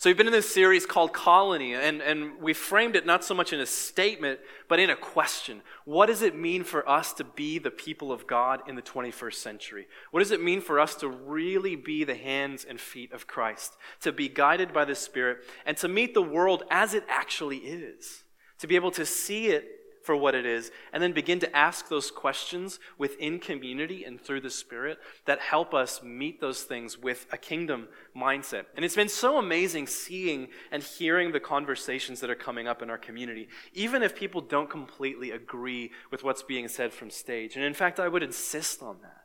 So we've been in this series called Colony, and, and we framed it not so much in a statement, but in a question. What does it mean for us to be the people of God in the 21st century? What does it mean for us to really be the hands and feet of Christ, to be guided by the Spirit, and to meet the world as it actually is? To be able to see it for what it is, and then begin to ask those questions within community and through the Spirit that help us meet those things with a kingdom mindset. And it's been so amazing seeing and hearing the conversations that are coming up in our community, even if people don't completely agree with what's being said from stage. And in fact, I would insist on that.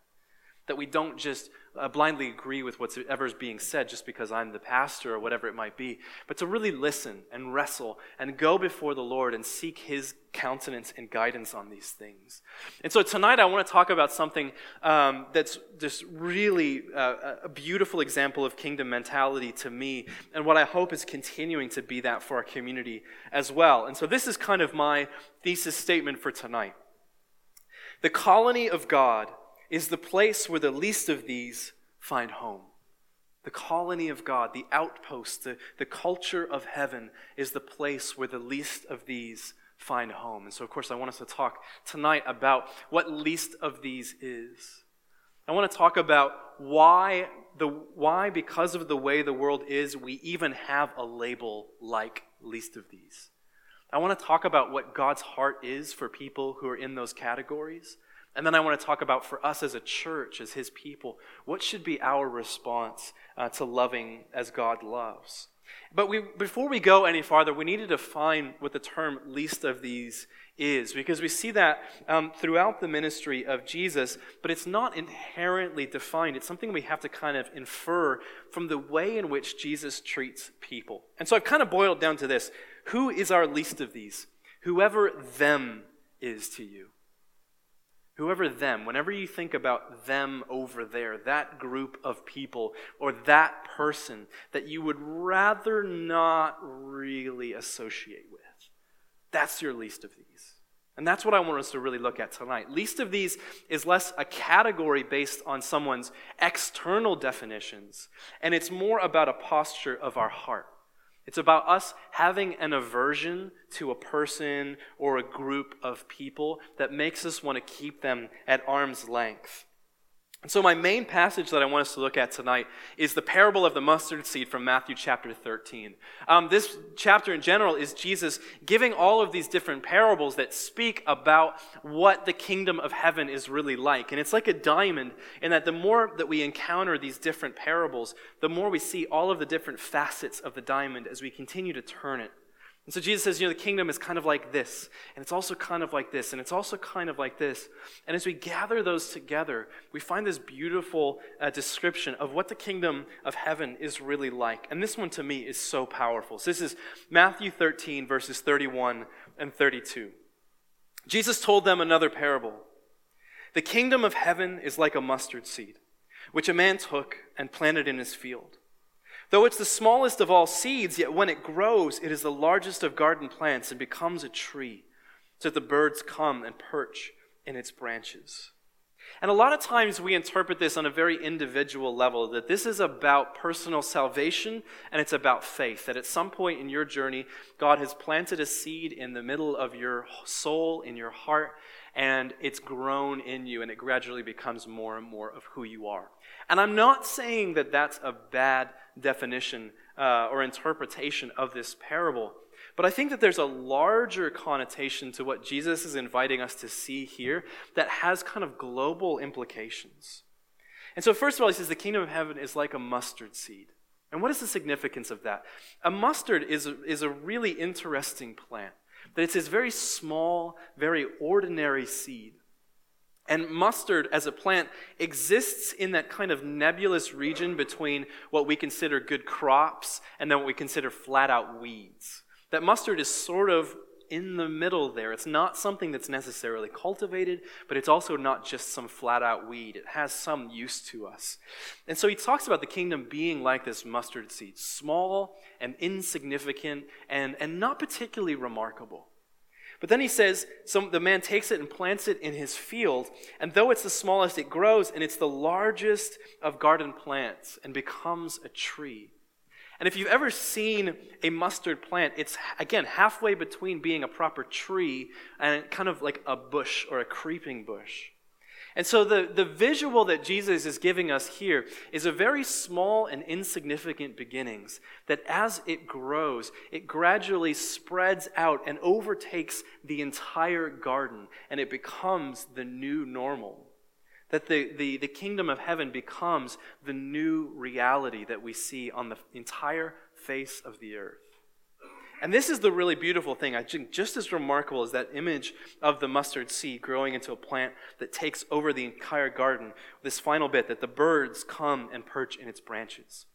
That we don't just uh, blindly agree with whatever is being said just because I'm the pastor or whatever it might be, but to really listen and wrestle and go before the Lord and seek His countenance and guidance on these things. And so tonight I want to talk about something um, that's just really uh, a beautiful example of kingdom mentality to me, and what I hope is continuing to be that for our community as well. And so this is kind of my thesis statement for tonight. The colony of God is the place where the least of these find home. The colony of God, the outpost, the, the culture of heaven is the place where the least of these find home. And so, of course, I want us to talk tonight about what least of these is. I want to talk about why, the, why, because of the way the world is, we even have a label like least of these. I want to talk about what God's heart is for people who are in those categories. And then I want to talk about for us as a church, as His people, what should be our response uh, to loving as God loves. But we, before we go any farther, we need to define what the term least of these is, because we see that um, throughout the ministry of Jesus, but it's not inherently defined. It's something we have to kind of infer from the way in which Jesus treats people. And so I've kind of boiled down to this Who is our least of these? Whoever them is to you. Whoever them, whenever you think about them over there, that group of people, or that person that you would rather not really associate with, that's your least of these. And that's what I want us to really look at tonight. Least of these is less a category based on someone's external definitions, and it's more about a posture of our heart. It's about us having an aversion to a person or a group of people that makes us want to keep them at arm's length. And so, my main passage that I want us to look at tonight is the parable of the mustard seed from Matthew chapter 13. Um, this chapter in general is Jesus giving all of these different parables that speak about what the kingdom of heaven is really like. And it's like a diamond, in that the more that we encounter these different parables, the more we see all of the different facets of the diamond as we continue to turn it. And so Jesus says, you know, the kingdom is kind of like this, and it's also kind of like this, and it's also kind of like this. And as we gather those together, we find this beautiful uh, description of what the kingdom of heaven is really like. And this one to me is so powerful. So this is Matthew 13, verses 31 and 32. Jesus told them another parable. The kingdom of heaven is like a mustard seed, which a man took and planted in his field. Though it's the smallest of all seeds, yet when it grows, it is the largest of garden plants and becomes a tree, so that the birds come and perch in its branches. And a lot of times we interpret this on a very individual level that this is about personal salvation and it's about faith. That at some point in your journey, God has planted a seed in the middle of your soul, in your heart, and it's grown in you and it gradually becomes more and more of who you are. And I'm not saying that that's a bad definition uh, or interpretation of this parable. But I think that there's a larger connotation to what Jesus is inviting us to see here that has kind of global implications. And so, first of all, he says the kingdom of heaven is like a mustard seed. And what is the significance of that? A mustard is is a really interesting plant. That it's this very small, very ordinary seed and mustard as a plant exists in that kind of nebulous region between what we consider good crops and then what we consider flat out weeds. That mustard is sort of in the middle there. It's not something that's necessarily cultivated, but it's also not just some flat out weed. It has some use to us. And so he talks about the kingdom being like this mustard seed small and insignificant and, and not particularly remarkable. But then he says, so the man takes it and plants it in his field, and though it's the smallest, it grows, and it's the largest of garden plants and becomes a tree. And if you've ever seen a mustard plant, it's again halfway between being a proper tree and kind of like a bush or a creeping bush. And so the, the visual that Jesus is giving us here is a very small and insignificant beginnings that as it grows, it gradually spreads out and overtakes the entire garden and it becomes the new normal. That the, the, the kingdom of heaven becomes the new reality that we see on the entire face of the earth. And this is the really beautiful thing. I think just as remarkable as that image of the mustard seed growing into a plant that takes over the entire garden. This final bit that the birds come and perch in its branches.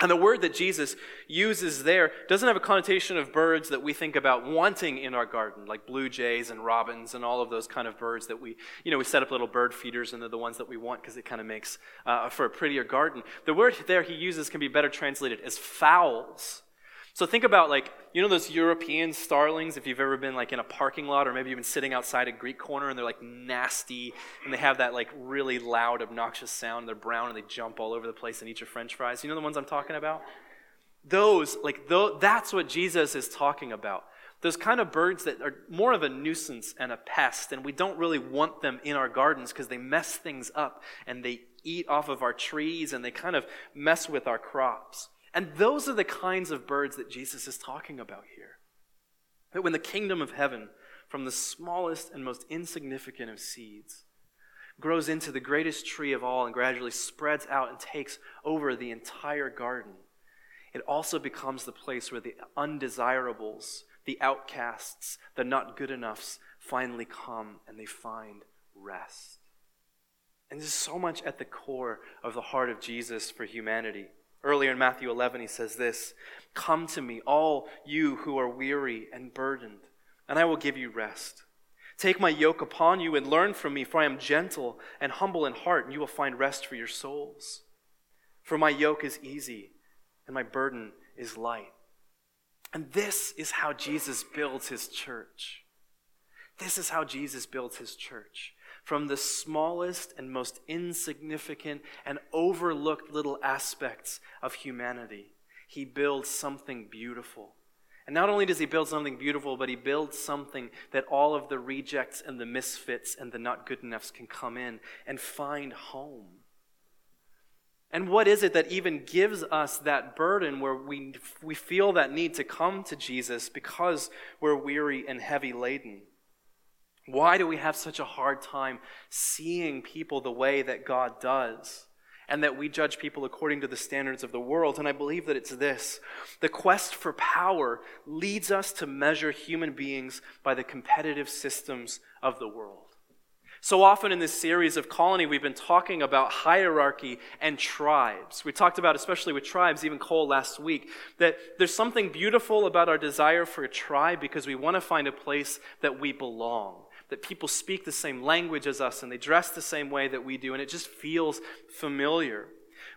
And the word that Jesus uses there doesn't have a connotation of birds that we think about wanting in our garden, like blue jays and robins and all of those kind of birds that we, you know, we set up little bird feeders and they're the ones that we want because it kind of makes uh, for a prettier garden. The word there he uses can be better translated as fowls. So think about like, you know those European starlings, if you've ever been like in a parking lot or maybe you've been sitting outside a Greek corner and they're like nasty and they have that like really loud, obnoxious sound. They're brown and they jump all over the place and eat your french fries. You know the ones I'm talking about? Those, like, th- that's what Jesus is talking about. Those kind of birds that are more of a nuisance and a pest, and we don't really want them in our gardens because they mess things up and they eat off of our trees and they kind of mess with our crops. And those are the kinds of birds that Jesus is talking about here. That when the kingdom of heaven, from the smallest and most insignificant of seeds, grows into the greatest tree of all and gradually spreads out and takes over the entire garden, it also becomes the place where the undesirables, the outcasts, the not good enoughs finally come and they find rest. And this is so much at the core of the heart of Jesus for humanity. Earlier in Matthew 11, he says this Come to me, all you who are weary and burdened, and I will give you rest. Take my yoke upon you and learn from me, for I am gentle and humble in heart, and you will find rest for your souls. For my yoke is easy and my burden is light. And this is how Jesus builds his church. This is how Jesus builds his church from the smallest and most insignificant and overlooked little aspects of humanity. He builds something beautiful. And not only does he build something beautiful, but he builds something that all of the rejects and the misfits and the not good enoughs can come in and find home. And what is it that even gives us that burden where we, we feel that need to come to Jesus because we're weary and heavy laden? Why do we have such a hard time seeing people the way that God does? And that we judge people according to the standards of the world. And I believe that it's this the quest for power leads us to measure human beings by the competitive systems of the world. So often in this series of colony, we've been talking about hierarchy and tribes. We talked about, especially with tribes, even Cole last week, that there's something beautiful about our desire for a tribe because we want to find a place that we belong that people speak the same language as us and they dress the same way that we do, and it just feels familiar.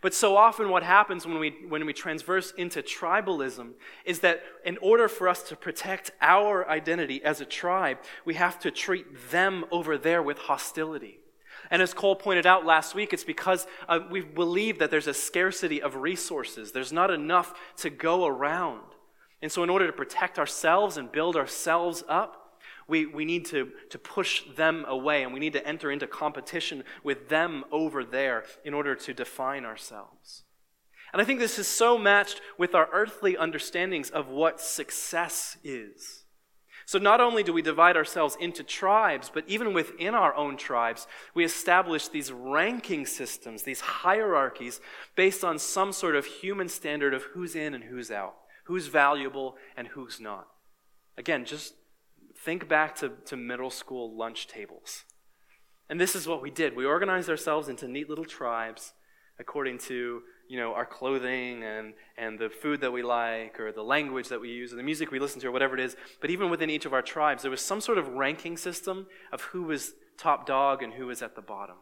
But so often, what happens when we, when we transverse into tribalism is that in order for us to protect our identity as a tribe, we have to treat them over there with hostility. And as Cole pointed out last week, it's because uh, we believe that there's a scarcity of resources. There's not enough to go around. And so, in order to protect ourselves and build ourselves up, we, we need to, to push them away and we need to enter into competition with them over there in order to define ourselves. And I think this is so matched with our earthly understandings of what success is. So, not only do we divide ourselves into tribes, but even within our own tribes, we establish these ranking systems, these hierarchies, based on some sort of human standard of who's in and who's out, who's valuable and who's not. Again, just think back to, to middle school lunch tables. And this is what we did. We organized ourselves into neat little tribes according to, you know, our clothing and, and the food that we like or the language that we use or the music we listen to or whatever it is. But even within each of our tribes, there was some sort of ranking system of who was top dog and who was at the bottom.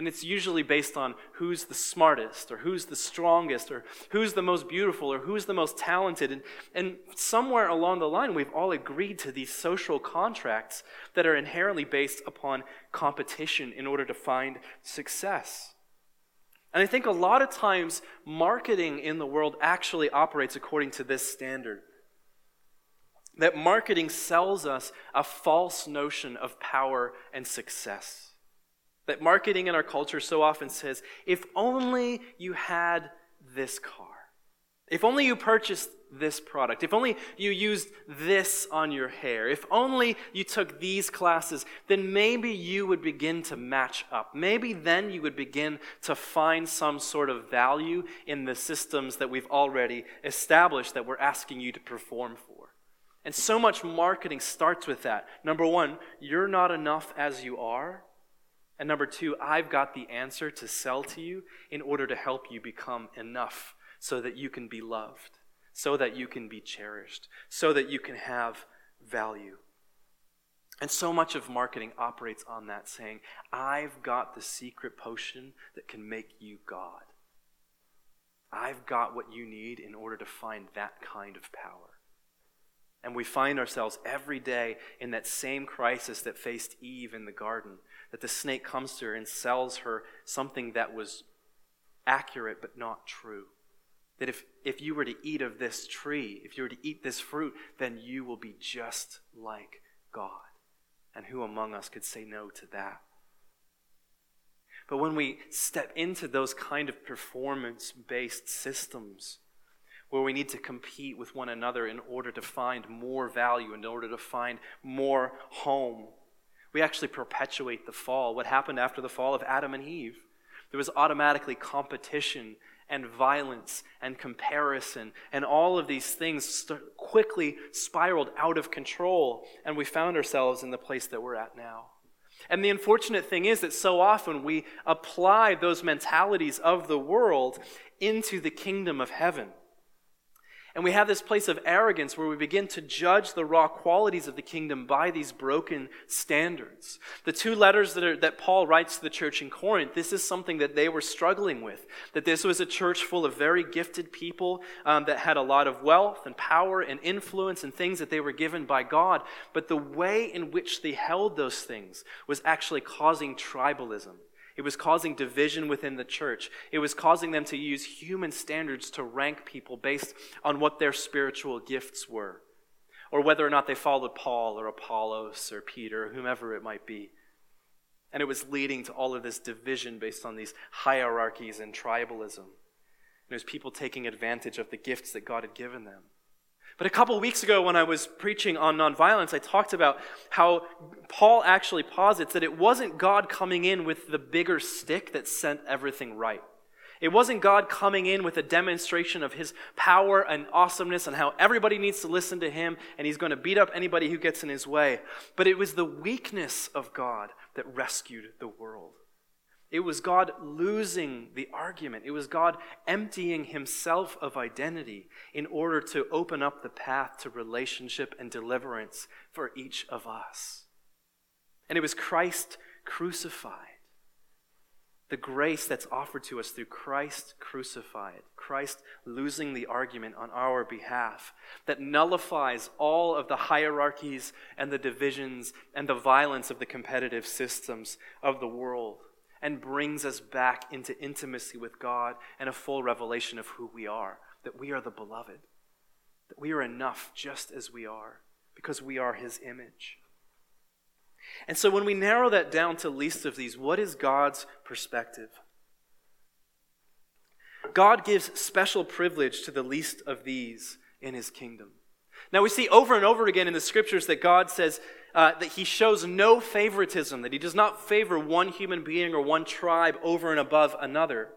And it's usually based on who's the smartest or who's the strongest or who's the most beautiful or who's the most talented. And, and somewhere along the line, we've all agreed to these social contracts that are inherently based upon competition in order to find success. And I think a lot of times marketing in the world actually operates according to this standard. That marketing sells us a false notion of power and success. That marketing in our culture so often says, if only you had this car, if only you purchased this product, if only you used this on your hair, if only you took these classes, then maybe you would begin to match up. Maybe then you would begin to find some sort of value in the systems that we've already established that we're asking you to perform for. And so much marketing starts with that. Number one, you're not enough as you are. And number two, I've got the answer to sell to you in order to help you become enough so that you can be loved so that you can be cherished, so that you can have value. And so much of marketing operates on that, saying, I've got the secret potion that can make you God. I've got what you need in order to find that kind of power. And we find ourselves every day in that same crisis that faced Eve in the garden, that the snake comes to her and sells her something that was accurate but not true. That if, if you were to eat of this tree, if you were to eat this fruit, then you will be just like God. And who among us could say no to that? But when we step into those kind of performance based systems, where we need to compete with one another in order to find more value, in order to find more home, we actually perpetuate the fall. What happened after the fall of Adam and Eve? There was automatically competition and violence and comparison and all of these things quickly spiraled out of control, and we found ourselves in the place that we're at now. And the unfortunate thing is that so often we apply those mentalities of the world into the kingdom of heaven. And we have this place of arrogance where we begin to judge the raw qualities of the kingdom by these broken standards. The two letters that, are, that Paul writes to the church in Corinth, this is something that they were struggling with. That this was a church full of very gifted people um, that had a lot of wealth and power and influence and things that they were given by God. But the way in which they held those things was actually causing tribalism. It was causing division within the church. It was causing them to use human standards to rank people based on what their spiritual gifts were, or whether or not they followed Paul or Apollos or Peter, whomever it might be. And it was leading to all of this division based on these hierarchies and tribalism. And it was people taking advantage of the gifts that God had given them. But a couple weeks ago, when I was preaching on nonviolence, I talked about how Paul actually posits that it wasn't God coming in with the bigger stick that sent everything right. It wasn't God coming in with a demonstration of his power and awesomeness and how everybody needs to listen to him and he's going to beat up anybody who gets in his way. But it was the weakness of God that rescued the world. It was God losing the argument. It was God emptying himself of identity in order to open up the path to relationship and deliverance for each of us. And it was Christ crucified. The grace that's offered to us through Christ crucified, Christ losing the argument on our behalf, that nullifies all of the hierarchies and the divisions and the violence of the competitive systems of the world and brings us back into intimacy with God and a full revelation of who we are that we are the beloved, that we are enough just as we are because we are His image. And so when we narrow that down to least of these, what is God's perspective? God gives special privilege to the least of these in his kingdom. Now, we see over and over again in the scriptures that God says, uh, that he shows no favoritism, that he does not favor one human being or one tribe over and above another.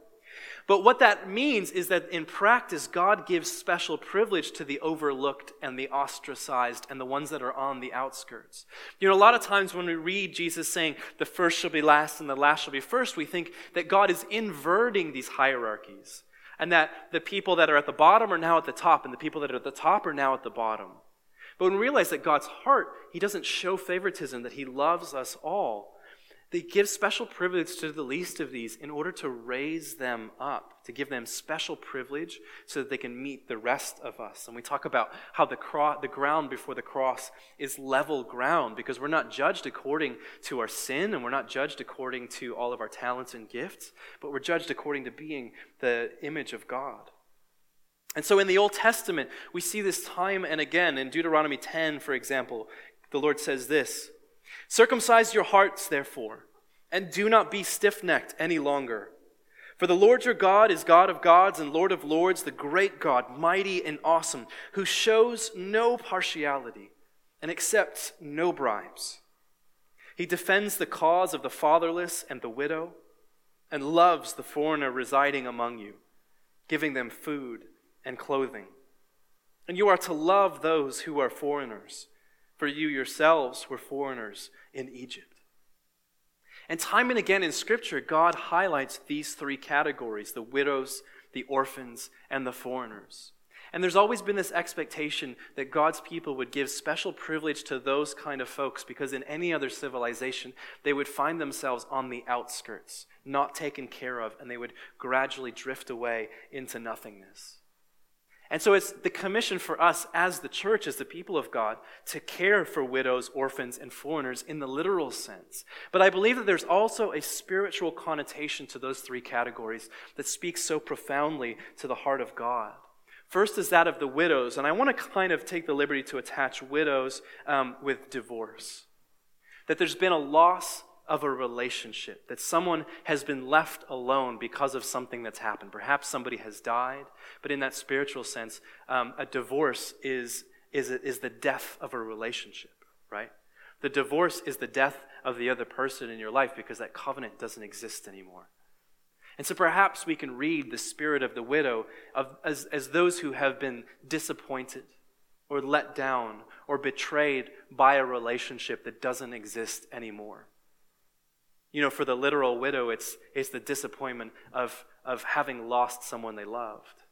But what that means is that in practice, God gives special privilege to the overlooked and the ostracized and the ones that are on the outskirts. You know, a lot of times when we read Jesus saying, the first shall be last and the last shall be first, we think that God is inverting these hierarchies and that the people that are at the bottom are now at the top and the people that are at the top are now at the bottom. But when we realize that God's heart, He doesn't show favoritism, that He loves us all, they give special privilege to the least of these in order to raise them up, to give them special privilege so that they can meet the rest of us. And we talk about how the, cro- the ground before the cross is level ground because we're not judged according to our sin and we're not judged according to all of our talents and gifts, but we're judged according to being the image of God. And so in the Old Testament, we see this time and again. In Deuteronomy 10, for example, the Lord says this Circumcise your hearts, therefore, and do not be stiff necked any longer. For the Lord your God is God of gods and Lord of lords, the great God, mighty and awesome, who shows no partiality and accepts no bribes. He defends the cause of the fatherless and the widow, and loves the foreigner residing among you, giving them food and clothing. And you are to love those who are foreigners for you yourselves were foreigners in Egypt. And time and again in Scripture, God highlights these three categories the widows, the orphans, and the foreigners. And there's always been this expectation that God's people would give special privilege to those kind of folks because in any other civilization, they would find themselves on the outskirts, not taken care of, and they would gradually drift away into nothingness. And so it's the commission for us as the church, as the people of God, to care for widows, orphans, and foreigners in the literal sense. But I believe that there's also a spiritual connotation to those three categories that speaks so profoundly to the heart of God. First is that of the widows, and I want to kind of take the liberty to attach widows um, with divorce. That there's been a loss of a relationship, that someone has been left alone because of something that's happened. Perhaps somebody has died, but in that spiritual sense, um, a divorce is, is, is the death of a relationship, right? The divorce is the death of the other person in your life because that covenant doesn't exist anymore. And so perhaps we can read the spirit of the widow of, as, as those who have been disappointed or let down or betrayed by a relationship that doesn't exist anymore. You know, for the literal widow, it's, it's the disappointment of, of having lost someone they loved.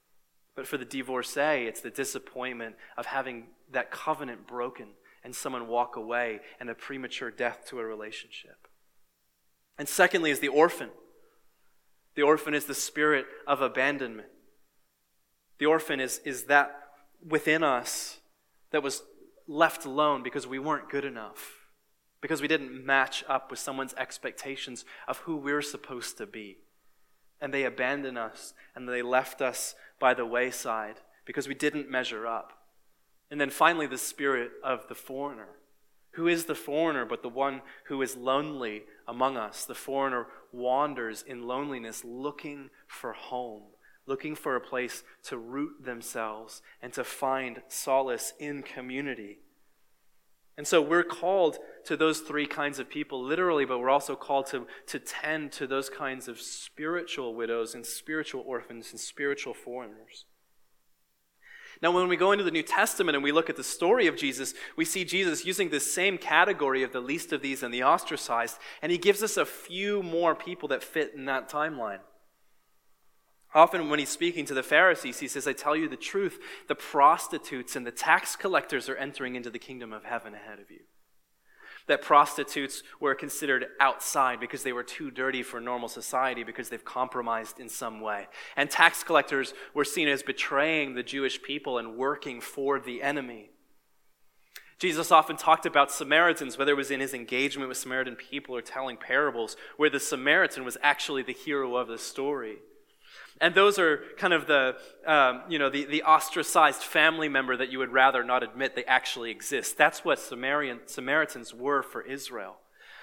But for the divorcee, it's the disappointment of having that covenant broken and someone walk away and a premature death to a relationship. And secondly, is the orphan. The orphan is the spirit of abandonment. The orphan is, is that within us that was left alone because we weren't good enough because we didn't match up with someone's expectations of who we're supposed to be. And they abandoned us and they left us by the wayside because we didn't measure up. And then finally, the spirit of the foreigner. Who is the foreigner but the one who is lonely among us? The foreigner wanders in loneliness looking for home, looking for a place to root themselves and to find solace in community. And so we're called to those three kinds of people literally, but we're also called to, to tend to those kinds of spiritual widows and spiritual orphans and spiritual foreigners. Now, when we go into the New Testament and we look at the story of Jesus, we see Jesus using this same category of the least of these and the ostracized, and he gives us a few more people that fit in that timeline. Often, when he's speaking to the Pharisees, he says, I tell you the truth, the prostitutes and the tax collectors are entering into the kingdom of heaven ahead of you. That prostitutes were considered outside because they were too dirty for normal society because they've compromised in some way. And tax collectors were seen as betraying the Jewish people and working for the enemy. Jesus often talked about Samaritans, whether it was in his engagement with Samaritan people or telling parables, where the Samaritan was actually the hero of the story. And those are kind of the, um, you know, the, the ostracized family member that you would rather not admit they actually exist. That's what Samaritan, Samaritans were for Israel.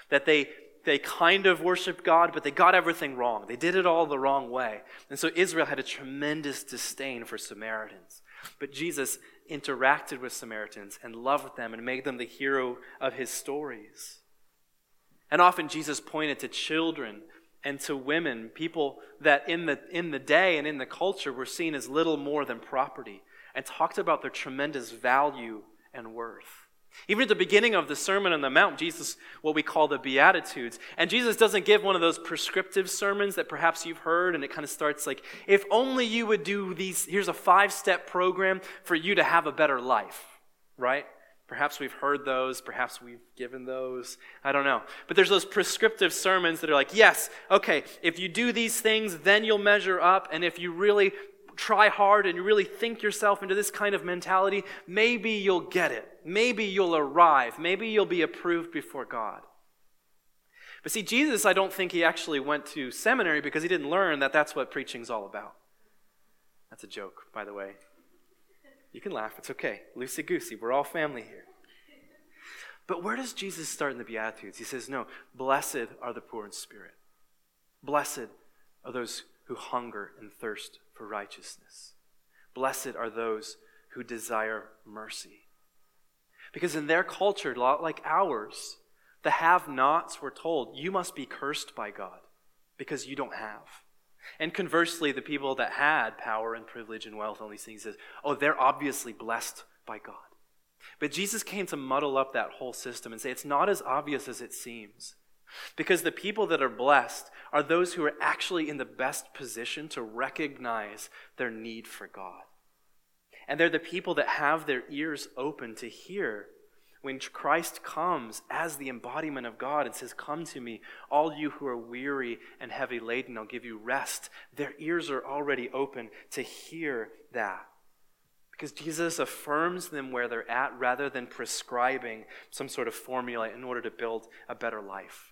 That they, they kind of worshiped God, but they got everything wrong. They did it all the wrong way. And so Israel had a tremendous disdain for Samaritans. But Jesus interacted with Samaritans and loved them and made them the hero of his stories. And often Jesus pointed to children and to women, people that in the, in the day and in the culture were seen as little more than property, and talked about their tremendous value and worth. Even at the beginning of the Sermon on the Mount, Jesus, what we call the Beatitudes, and Jesus doesn't give one of those prescriptive sermons that perhaps you've heard, and it kind of starts like, if only you would do these, here's a five step program for you to have a better life, right? Perhaps we've heard those, perhaps we've given those. I don't know. But there's those prescriptive sermons that are like, yes, okay, if you do these things, then you'll measure up. And if you really try hard and you really think yourself into this kind of mentality, maybe you'll get it. Maybe you'll arrive. Maybe you'll be approved before God. But see, Jesus, I don't think he actually went to seminary because he didn't learn that that's what preaching's all about. That's a joke, by the way. You can laugh, it's okay. Loosey goosey, we're all family here. But where does Jesus start in the Beatitudes? He says, No, blessed are the poor in spirit. Blessed are those who hunger and thirst for righteousness. Blessed are those who desire mercy. Because in their culture, lot like ours, the have nots were told, You must be cursed by God because you don't have. And conversely, the people that had power and privilege and wealth, all these things, says, oh, they're obviously blessed by God. But Jesus came to muddle up that whole system and say it's not as obvious as it seems. Because the people that are blessed are those who are actually in the best position to recognize their need for God. And they're the people that have their ears open to hear when Christ comes as the embodiment of God and says, Come to me, all you who are weary and heavy laden, I'll give you rest, their ears are already open to hear that. Because Jesus affirms them where they're at rather than prescribing some sort of formula in order to build a better life.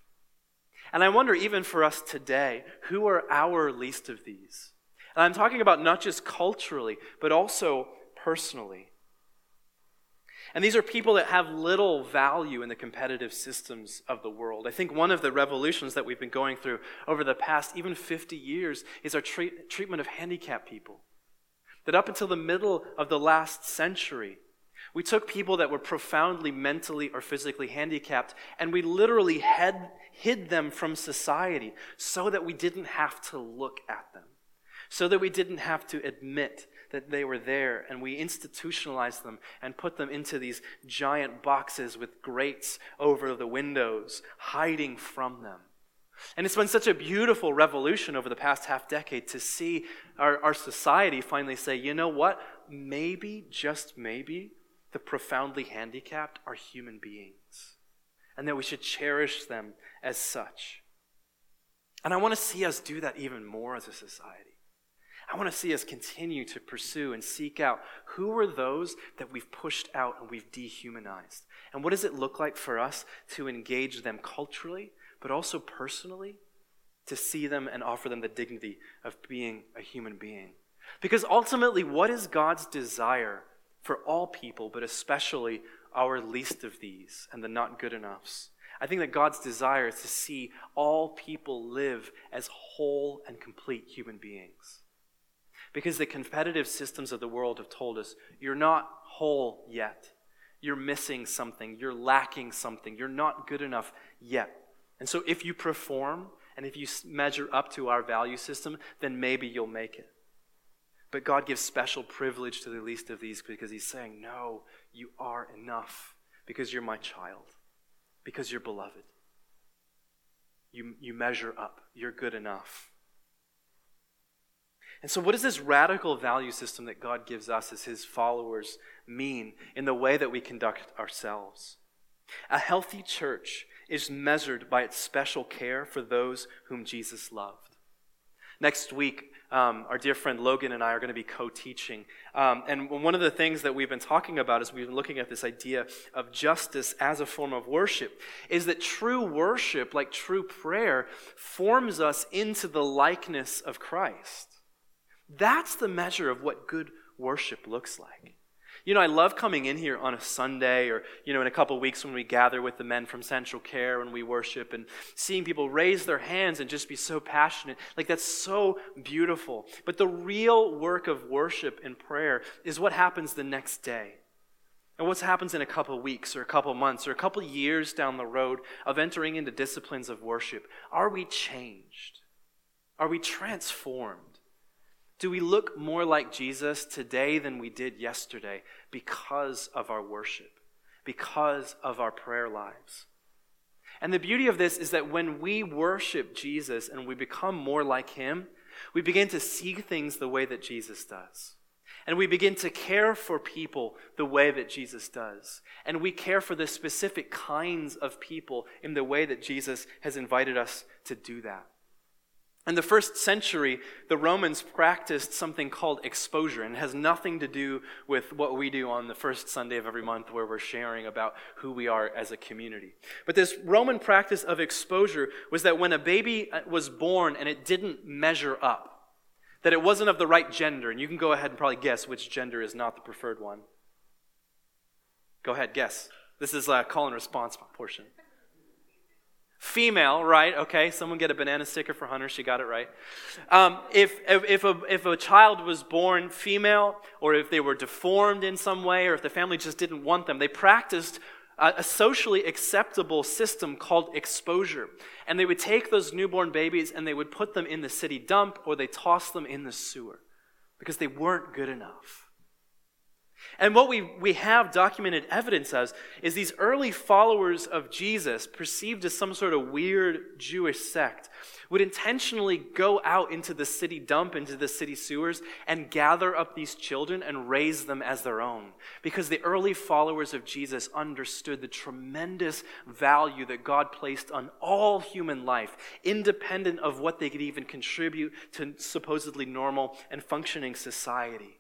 And I wonder, even for us today, who are our least of these? And I'm talking about not just culturally, but also personally. And these are people that have little value in the competitive systems of the world. I think one of the revolutions that we've been going through over the past even 50 years is our treat- treatment of handicapped people. That up until the middle of the last century, we took people that were profoundly mentally or physically handicapped and we literally had, hid them from society so that we didn't have to look at them, so that we didn't have to admit that they were there, and we institutionalized them and put them into these giant boxes with grates over the windows, hiding from them. And it's been such a beautiful revolution over the past half decade to see our, our society finally say, you know what? Maybe, just maybe, the profoundly handicapped are human beings, and that we should cherish them as such. And I want to see us do that even more as a society. I want to see us continue to pursue and seek out who are those that we've pushed out and we've dehumanized. And what does it look like for us to engage them culturally, but also personally, to see them and offer them the dignity of being a human being? Because ultimately, what is God's desire for all people, but especially our least of these and the not good enoughs? I think that God's desire is to see all people live as whole and complete human beings. Because the competitive systems of the world have told us you're not whole yet. You're missing something. You're lacking something. You're not good enough yet. And so if you perform and if you measure up to our value system, then maybe you'll make it. But God gives special privilege to the least of these because He's saying, No, you are enough because you're my child, because you're beloved. You, you measure up, you're good enough. And so, what does this radical value system that God gives us as His followers mean in the way that we conduct ourselves? A healthy church is measured by its special care for those whom Jesus loved. Next week, um, our dear friend Logan and I are going to be co teaching. Um, and one of the things that we've been talking about as we've been looking at this idea of justice as a form of worship is that true worship, like true prayer, forms us into the likeness of Christ. That's the measure of what good worship looks like. You know, I love coming in here on a Sunday or, you know, in a couple weeks when we gather with the men from Central Care and we worship and seeing people raise their hands and just be so passionate. Like, that's so beautiful. But the real work of worship and prayer is what happens the next day. And what happens in a couple weeks or a couple months or a couple years down the road of entering into disciplines of worship? Are we changed? Are we transformed? Do we look more like Jesus today than we did yesterday because of our worship, because of our prayer lives? And the beauty of this is that when we worship Jesus and we become more like him, we begin to see things the way that Jesus does. And we begin to care for people the way that Jesus does. And we care for the specific kinds of people in the way that Jesus has invited us to do that. In the first century, the Romans practiced something called exposure, and has nothing to do with what we do on the first Sunday of every month, where we're sharing about who we are as a community. But this Roman practice of exposure was that when a baby uh, was born and it didn't measure up, that it wasn't of the right gender, and you can go ahead and probably guess which gender is not the preferred one. Go ahead, guess. This is a call and response portion. Female, right? Okay, someone get a banana sticker for Hunter. She got it right. Um, if, if, if, a, if a child was born female, or if they were deformed in some way, or if the family just didn't want them, they practiced a, a socially acceptable system called exposure. And they would take those newborn babies and they would put them in the city dump, or they toss them in the sewer because they weren't good enough. And what we, we have documented evidence of is these early followers of Jesus, perceived as some sort of weird Jewish sect, would intentionally go out into the city dump, into the city sewers, and gather up these children and raise them as their own. Because the early followers of Jesus understood the tremendous value that God placed on all human life, independent of what they could even contribute to supposedly normal and functioning society.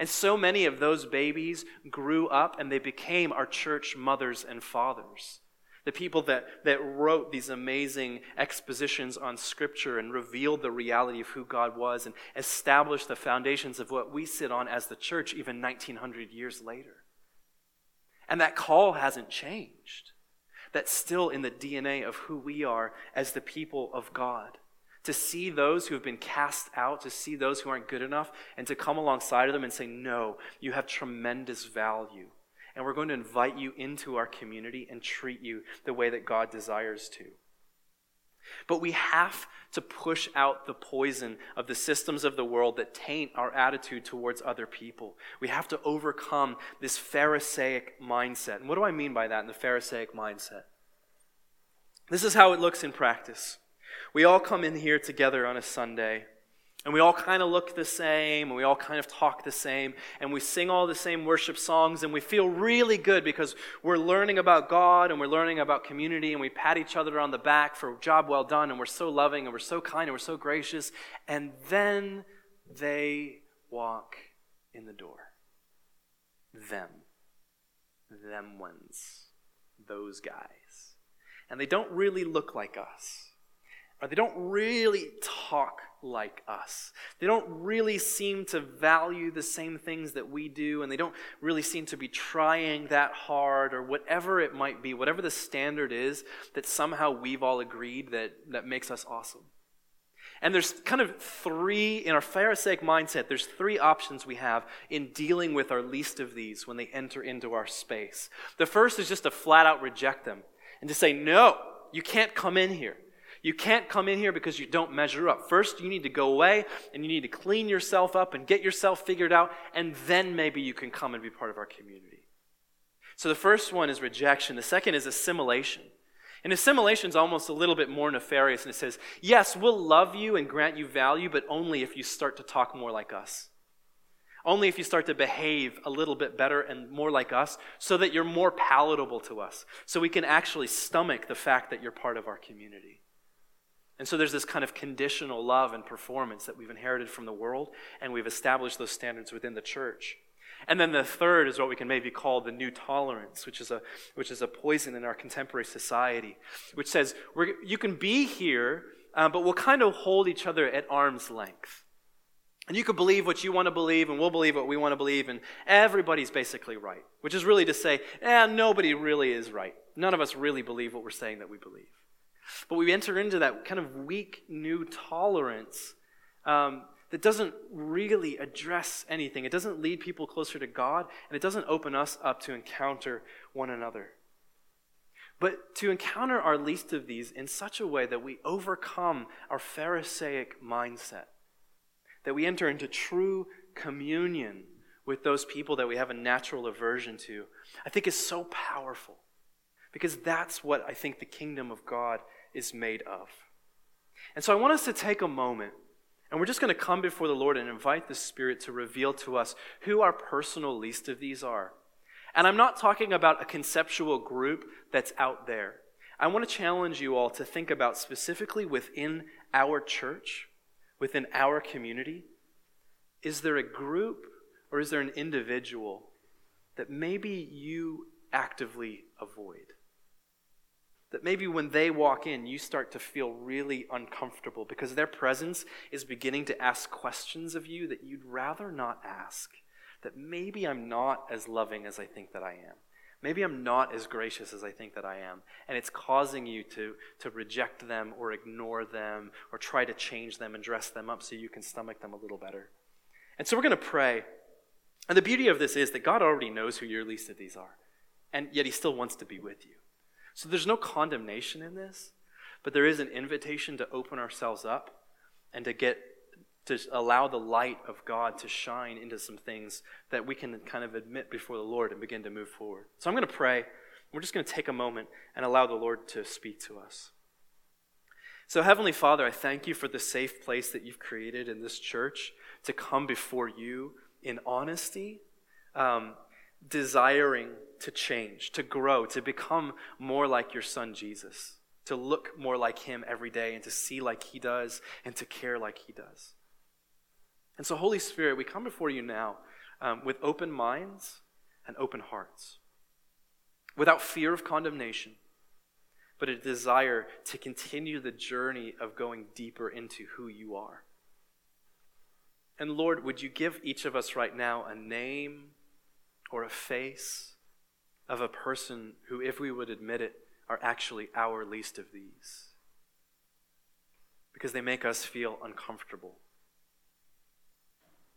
And so many of those babies grew up and they became our church mothers and fathers. The people that, that wrote these amazing expositions on Scripture and revealed the reality of who God was and established the foundations of what we sit on as the church even 1900 years later. And that call hasn't changed. That's still in the DNA of who we are as the people of God to see those who have been cast out, to see those who aren't good enough, and to come alongside of them and say, No, you have tremendous value. And we're going to invite you into our community and treat you the way that God desires to. But we have to push out the poison of the systems of the world that taint our attitude towards other people. We have to overcome this Pharisaic mindset. And what do I mean by that in the Pharisaic mindset? This is how it looks in practice. We all come in here together on a Sunday, and we all kind of look the same, and we all kind of talk the same, and we sing all the same worship songs, and we feel really good because we're learning about God and we're learning about community, and we pat each other on the back for a job well done, and we're so loving, and we're so kind, and we're so gracious. And then they walk in the door. Them. Them ones. Those guys. And they don't really look like us or they don't really talk like us. They don't really seem to value the same things that we do, and they don't really seem to be trying that hard, or whatever it might be, whatever the standard is that somehow we've all agreed that, that makes us awesome. And there's kind of three, in our Pharisaic mindset, there's three options we have in dealing with our least of these when they enter into our space. The first is just to flat out reject them and to say, no, you can't come in here. You can't come in here because you don't measure up. First, you need to go away and you need to clean yourself up and get yourself figured out, and then maybe you can come and be part of our community. So the first one is rejection, the second is assimilation. And assimilation is almost a little bit more nefarious, and it says, Yes, we'll love you and grant you value, but only if you start to talk more like us. Only if you start to behave a little bit better and more like us, so that you're more palatable to us, so we can actually stomach the fact that you're part of our community. And so there's this kind of conditional love and performance that we've inherited from the world, and we've established those standards within the church. And then the third is what we can maybe call the new tolerance, which is a, which is a poison in our contemporary society, which says you can be here, uh, but we'll kind of hold each other at arm's length. And you can believe what you want to believe, and we'll believe what we want to believe, and everybody's basically right, which is really to say, eh, nobody really is right. None of us really believe what we're saying that we believe. But we enter into that kind of weak new tolerance um, that doesn't really address anything. It doesn't lead people closer to God, and it doesn't open us up to encounter one another. But to encounter our least of these in such a way that we overcome our Pharisaic mindset, that we enter into true communion with those people that we have a natural aversion to, I think is so powerful. Because that's what I think the kingdom of God is made of. And so I want us to take a moment And we're just going to come before the Lord and invite the Spirit to reveal to us who our personal least of these are. And I'm not talking about a conceptual group that's out there. I want to challenge you all to think about specifically within our church, within our community. Is there a group or is there an individual that maybe you actively avoid? That maybe when they walk in, you start to feel really uncomfortable because their presence is beginning to ask questions of you that you'd rather not ask. That maybe I'm not as loving as I think that I am. Maybe I'm not as gracious as I think that I am. And it's causing you to, to reject them or ignore them or try to change them and dress them up so you can stomach them a little better. And so we're going to pray. And the beauty of this is that God already knows who your least of these are. And yet he still wants to be with you. So there's no condemnation in this, but there is an invitation to open ourselves up and to get to allow the light of God to shine into some things that we can kind of admit before the Lord and begin to move forward. So I'm going to pray. We're just going to take a moment and allow the Lord to speak to us. So, Heavenly Father, I thank you for the safe place that you've created in this church to come before you in honesty, um, desiring to change, to grow, to become more like your son Jesus, to look more like him every day and to see like he does and to care like he does. And so, Holy Spirit, we come before you now um, with open minds and open hearts, without fear of condemnation, but a desire to continue the journey of going deeper into who you are. And Lord, would you give each of us right now a name or a face of a person who, if we would admit it, are actually our least of these? Because they make us feel uncomfortable.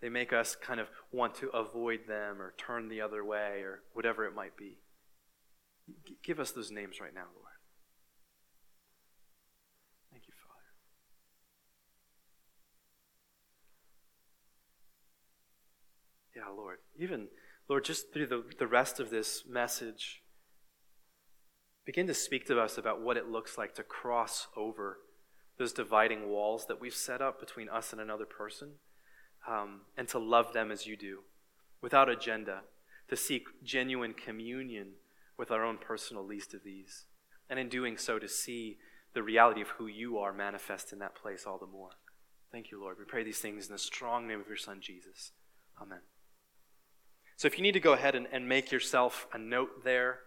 They make us kind of want to avoid them or turn the other way or whatever it might be. G- give us those names right now, Lord. Thank you, Father. Yeah, Lord. Even, Lord, just through the, the rest of this message, begin to speak to us about what it looks like to cross over those dividing walls that we've set up between us and another person um, and to love them as you do, without agenda, to seek genuine communion with our own personal least of these, and in doing so, to see the reality of who you are manifest in that place all the more. Thank you, Lord. We pray these things in the strong name of your Son, Jesus. Amen. So if you need to go ahead and, and make yourself a note there,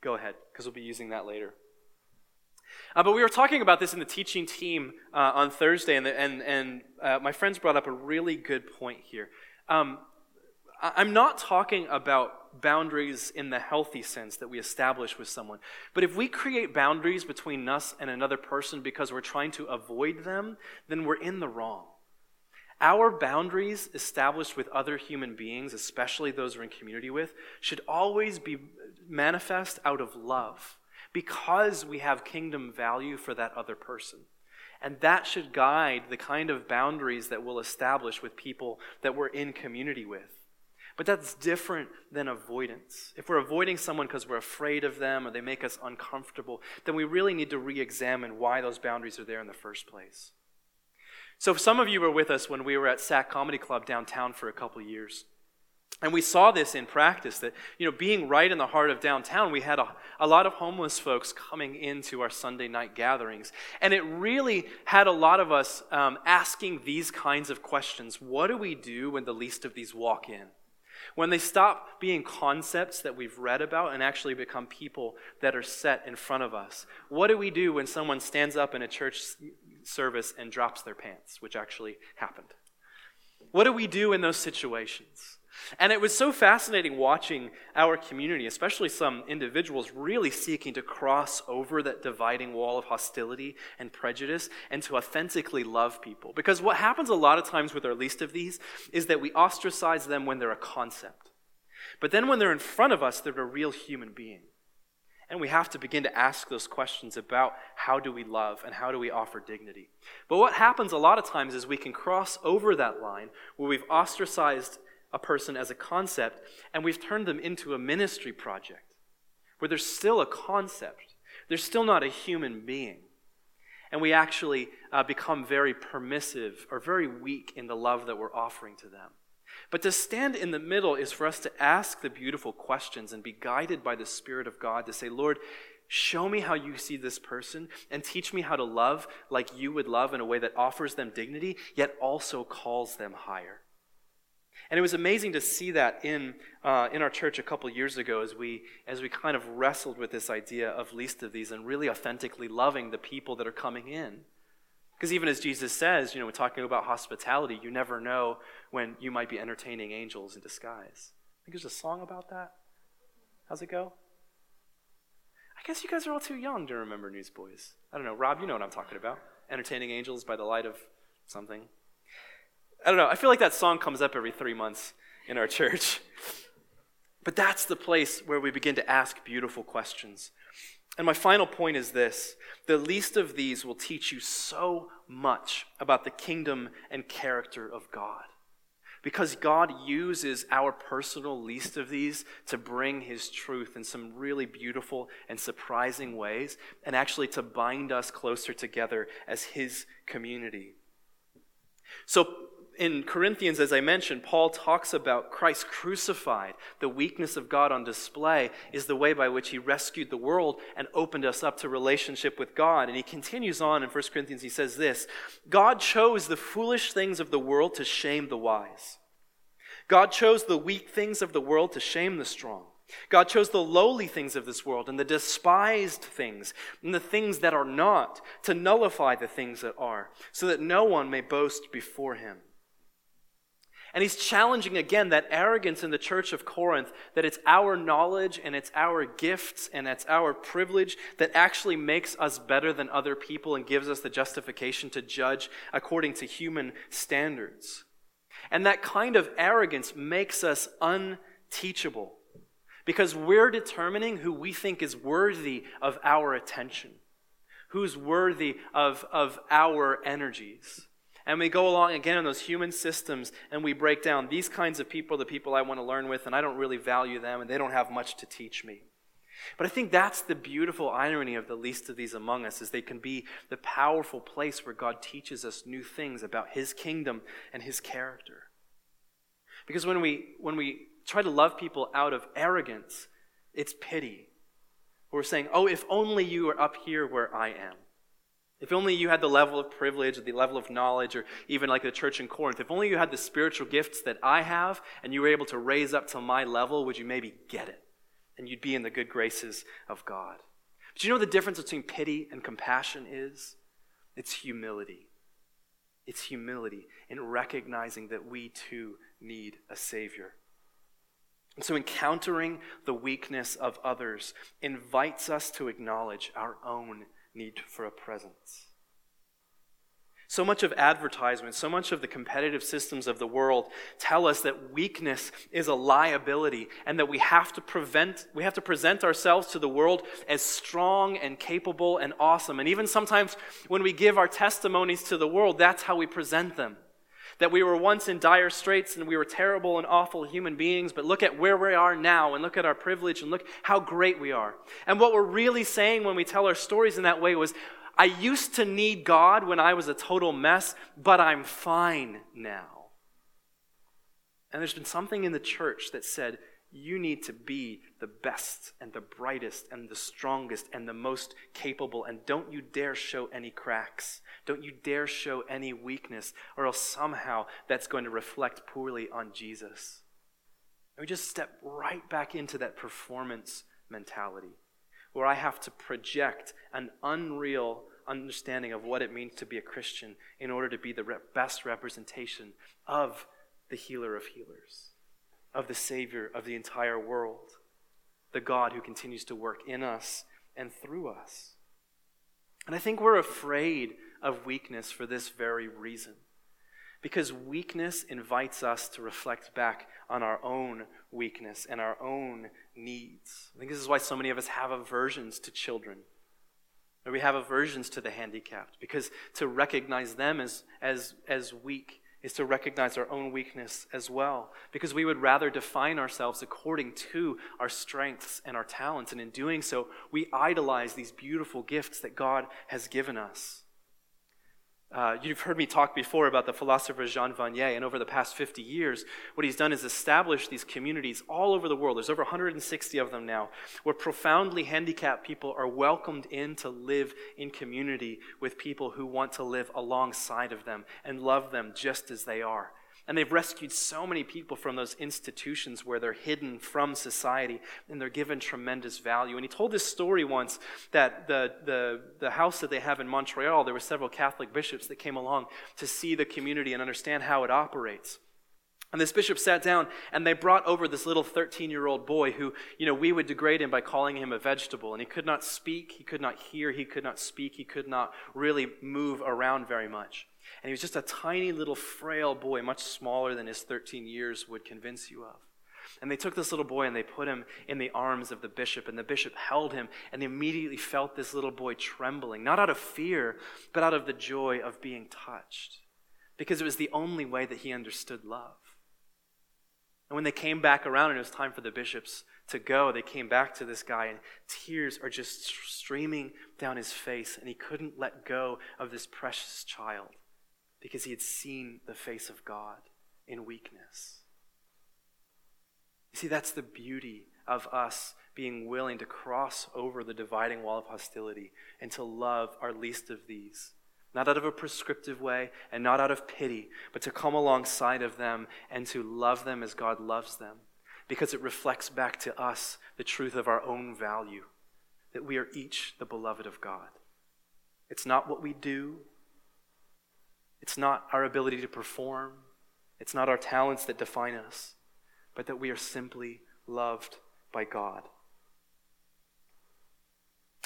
go ahead, because we'll be using that later. Uh, but we were talking about this in the teaching team uh, on Thursday, and, the, and, and uh, my friends brought up a really good point here. Um, I'm not talking about boundaries in the healthy sense that we establish with someone. But if we create boundaries between us and another person because we're trying to avoid them, then we're in the wrong. Our boundaries established with other human beings, especially those we're in community with, should always be manifest out of love because we have kingdom value for that other person. And that should guide the kind of boundaries that we'll establish with people that we're in community with. But that's different than avoidance. If we're avoiding someone because we're afraid of them or they make us uncomfortable, then we really need to re examine why those boundaries are there in the first place. So, some of you were with us when we were at SAK Comedy Club downtown for a couple years. And we saw this in practice that, you know, being right in the heart of downtown, we had a, a lot of homeless folks coming into our Sunday night gatherings. And it really had a lot of us um, asking these kinds of questions What do we do when the least of these walk in? When they stop being concepts that we've read about and actually become people that are set in front of us? What do we do when someone stands up in a church service and drops their pants, which actually happened? What do we do in those situations? And it was so fascinating watching our community, especially some individuals, really seeking to cross over that dividing wall of hostility and prejudice and to authentically love people. Because what happens a lot of times with our least of these is that we ostracize them when they're a concept. But then when they're in front of us, they're a real human being. And we have to begin to ask those questions about how do we love and how do we offer dignity. But what happens a lot of times is we can cross over that line where we've ostracized a person as a concept, and we've turned them into a ministry project where there's still a concept. They're still not a human being. And we actually uh, become very permissive or very weak in the love that we're offering to them. But to stand in the middle is for us to ask the beautiful questions and be guided by the Spirit of God to say, Lord, show me how you see this person and teach me how to love like you would love in a way that offers them dignity, yet also calls them higher. And it was amazing to see that in, uh, in our church a couple years ago as we, as we kind of wrestled with this idea of least of these and really authentically loving the people that are coming in. Because even as Jesus says, you know, we're talking about hospitality, you never know when you might be entertaining angels in disguise. I think there's a song about that. How's it go? I guess you guys are all too young to remember Newsboys. I don't know. Rob, you know what I'm talking about. Entertaining angels by the light of something. I don't know. I feel like that song comes up every three months in our church. But that's the place where we begin to ask beautiful questions. And my final point is this the least of these will teach you so much about the kingdom and character of God. Because God uses our personal least of these to bring his truth in some really beautiful and surprising ways, and actually to bind us closer together as his community. So, in Corinthians, as I mentioned, Paul talks about Christ crucified. The weakness of God on display is the way by which he rescued the world and opened us up to relationship with God. And he continues on in 1 Corinthians, he says this God chose the foolish things of the world to shame the wise. God chose the weak things of the world to shame the strong. God chose the lowly things of this world and the despised things and the things that are not to nullify the things that are, so that no one may boast before him. And he's challenging again that arrogance in the church of Corinth that it's our knowledge and it's our gifts and it's our privilege that actually makes us better than other people and gives us the justification to judge according to human standards. And that kind of arrogance makes us unteachable because we're determining who we think is worthy of our attention, who's worthy of, of our energies. And we go along again in those human systems and we break down these kinds of people, the people I want to learn with, and I don't really value them and they don't have much to teach me. But I think that's the beautiful irony of the least of these among us is they can be the powerful place where God teaches us new things about his kingdom and his character. Because when we when we try to love people out of arrogance, it's pity. We're saying, "Oh, if only you were up here where I am." If only you had the level of privilege, or the level of knowledge, or even like the church in Corinth, if only you had the spiritual gifts that I have and you were able to raise up to my level, would you maybe get it? And you'd be in the good graces of God. But you know the difference between pity and compassion is? It's humility. It's humility in recognizing that we too need a Savior. And so, encountering the weakness of others invites us to acknowledge our own need for a presence. So much of advertisement, so much of the competitive systems of the world tell us that weakness is a liability and that we have to prevent we have to present ourselves to the world as strong and capable and awesome. And even sometimes when we give our testimonies to the world, that's how we present them. That we were once in dire straits and we were terrible and awful human beings, but look at where we are now and look at our privilege and look how great we are. And what we're really saying when we tell our stories in that way was, I used to need God when I was a total mess, but I'm fine now. And there's been something in the church that said, you need to be the best and the brightest and the strongest and the most capable, and don't you dare show any cracks. Don't you dare show any weakness, or else somehow that's going to reflect poorly on Jesus. And we just step right back into that performance mentality where I have to project an unreal understanding of what it means to be a Christian in order to be the best representation of the healer of healers, of the Savior of the entire world, the God who continues to work in us and through us. And I think we're afraid of weakness for this very reason. Because weakness invites us to reflect back on our own weakness and our own needs. I think this is why so many of us have aversions to children. Or we have aversions to the handicapped, because to recognize them as, as, as weak is to recognize our own weakness as well. Because we would rather define ourselves according to our strengths and our talents. And in doing so, we idolize these beautiful gifts that God has given us. Uh, you've heard me talk before about the philosopher Jean Vanier, and over the past 50 years, what he's done is establish these communities all over the world. There's over 160 of them now, where profoundly handicapped people are welcomed in to live in community with people who want to live alongside of them and love them just as they are. And they've rescued so many people from those institutions where they're hidden from society and they're given tremendous value. And he told this story once that the, the, the house that they have in Montreal, there were several Catholic bishops that came along to see the community and understand how it operates. And this bishop sat down and they brought over this little 13 year old boy who, you know, we would degrade him by calling him a vegetable. And he could not speak, he could not hear, he could not speak, he could not really move around very much. And he was just a tiny little frail boy, much smaller than his 13 years would convince you of. And they took this little boy and they put him in the arms of the bishop, and the bishop held him and immediately felt this little boy trembling, not out of fear, but out of the joy of being touched, because it was the only way that he understood love. And when they came back around and it was time for the bishops to go, they came back to this guy, and tears are just streaming down his face, and he couldn't let go of this precious child because he had seen the face of God in weakness. You see, that's the beauty of us being willing to cross over the dividing wall of hostility and to love our least of these. Not out of a prescriptive way and not out of pity, but to come alongside of them and to love them as God loves them. Because it reflects back to us the truth of our own value, that we are each the beloved of God. It's not what we do, it's not our ability to perform, it's not our talents that define us, but that we are simply loved by God.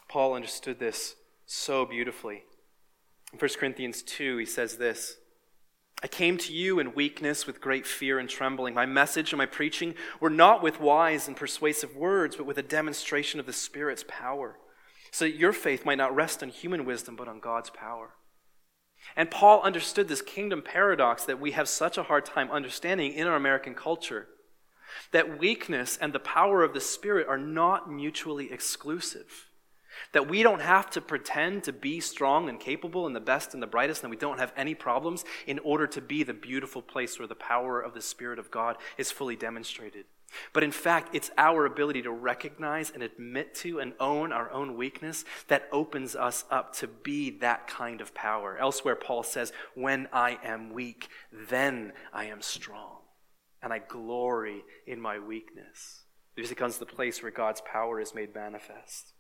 Paul understood this so beautifully. In 1 Corinthians 2, he says this I came to you in weakness with great fear and trembling. My message and my preaching were not with wise and persuasive words, but with a demonstration of the Spirit's power, so that your faith might not rest on human wisdom, but on God's power. And Paul understood this kingdom paradox that we have such a hard time understanding in our American culture that weakness and the power of the Spirit are not mutually exclusive. That we don't have to pretend to be strong and capable and the best and the brightest, and we don't have any problems in order to be the beautiful place where the power of the Spirit of God is fully demonstrated. But in fact, it's our ability to recognize and admit to and own our own weakness that opens us up to be that kind of power. Elsewhere, Paul says, When I am weak, then I am strong. And I glory in my weakness. This becomes the place where God's power is made manifest.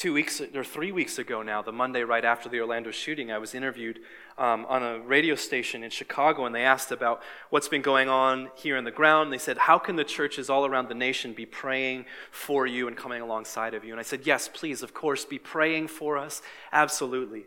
Two weeks or three weeks ago now, the Monday right after the Orlando shooting, I was interviewed um, on a radio station in Chicago, and they asked about what's been going on here in the ground. They said, How can the churches all around the nation be praying for you and coming alongside of you? And I said, Yes, please, of course, be praying for us. Absolutely.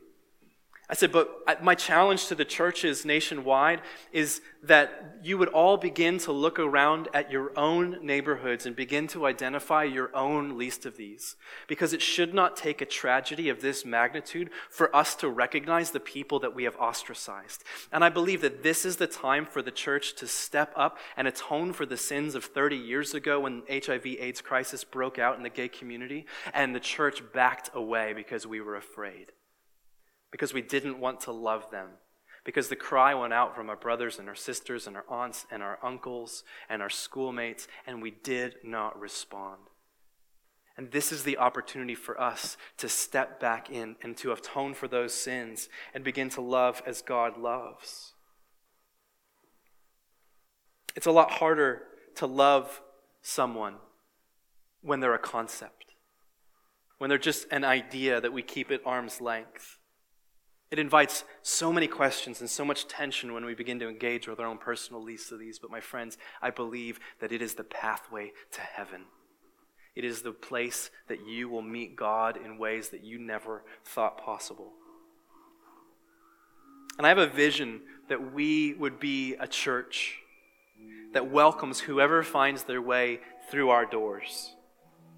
I said, but my challenge to the churches nationwide is that you would all begin to look around at your own neighborhoods and begin to identify your own least of these. Because it should not take a tragedy of this magnitude for us to recognize the people that we have ostracized. And I believe that this is the time for the church to step up and atone for the sins of 30 years ago when HIV AIDS crisis broke out in the gay community and the church backed away because we were afraid because we didn't want to love them. Because the cry went out from our brothers and our sisters and our aunts and our uncles and our schoolmates, and we did not respond. And this is the opportunity for us to step back in and to atone for those sins and begin to love as God loves. It's a lot harder to love someone when they're a concept, when they're just an idea that we keep at arm's length. It invites so many questions and so much tension when we begin to engage with our own personal least of these. But, my friends, I believe that it is the pathway to heaven. It is the place that you will meet God in ways that you never thought possible. And I have a vision that we would be a church that welcomes whoever finds their way through our doors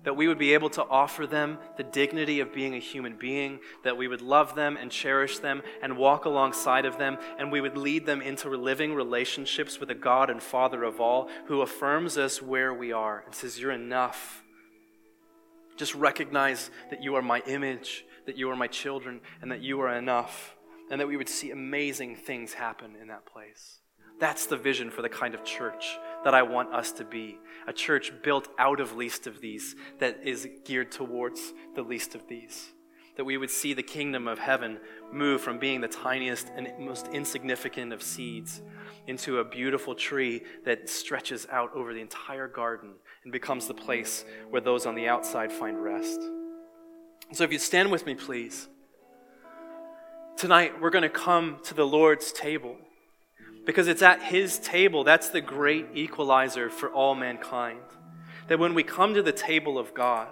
that we would be able to offer them the dignity of being a human being, that we would love them and cherish them and walk alongside of them, and we would lead them into living relationships with a God and Father of all who affirms us where we are and says, You're enough. Just recognize that you are my image, that you are my children and that you are enough, and that we would see amazing things happen in that place. That's the vision for the kind of church that I want us to be a church built out of least of these, that is geared towards the least of these. That we would see the kingdom of heaven move from being the tiniest and most insignificant of seeds into a beautiful tree that stretches out over the entire garden and becomes the place where those on the outside find rest. So, if you stand with me, please. Tonight, we're going to come to the Lord's table because it's at His table that's the great equalizer for all mankind. That when we come to the table of God,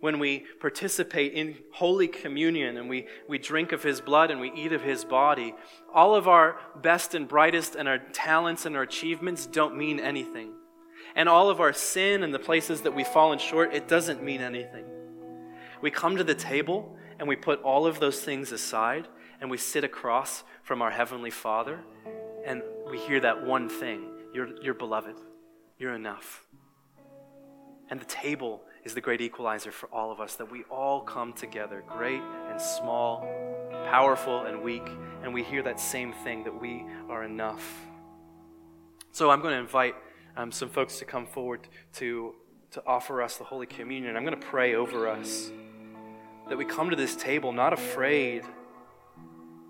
when we participate in Holy Communion and we, we drink of His blood and we eat of His body, all of our best and brightest and our talents and our achievements don't mean anything. And all of our sin and the places that we've fallen short, it doesn't mean anything. We come to the table and we put all of those things aside and we sit across from our Heavenly Father and we hear that one thing you're, you're beloved, you're enough. And the table is the great equalizer for all of us that we all come together, great and small, powerful and weak, and we hear that same thing that we are enough. So I'm going to invite um, some folks to come forward to, to offer us the Holy Communion. I'm going to pray over us that we come to this table not afraid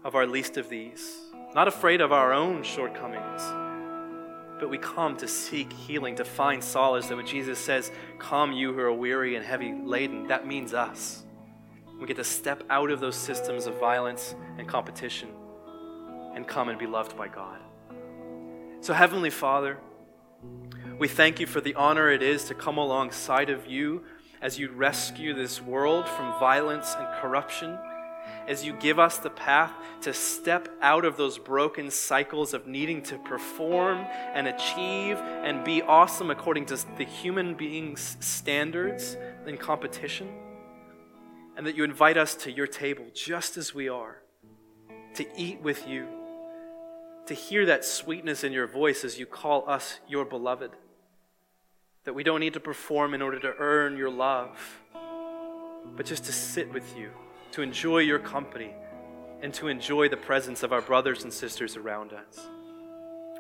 of our least of these not afraid of our own shortcomings, but we come to seek healing, to find solace. That when Jesus says, Come, you who are weary and heavy laden, that means us. We get to step out of those systems of violence and competition and come and be loved by God. So, Heavenly Father, we thank you for the honor it is to come alongside of you as you rescue this world from violence and corruption as you give us the path to step out of those broken cycles of needing to perform and achieve and be awesome according to the human being's standards in competition. And that you invite us to your table just as we are, to eat with you, to hear that sweetness in your voice as you call us your beloved. That we don't need to perform in order to earn your love, but just to sit with you to enjoy your company, and to enjoy the presence of our brothers and sisters around us.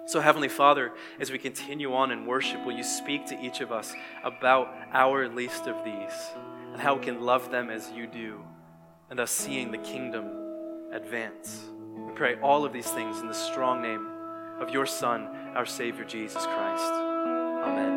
So, Heavenly Father, as we continue on in worship, will you speak to each of us about our least of these and how we can love them as you do, and thus seeing the kingdom advance? We pray all of these things in the strong name of your Son, our Savior, Jesus Christ. Amen.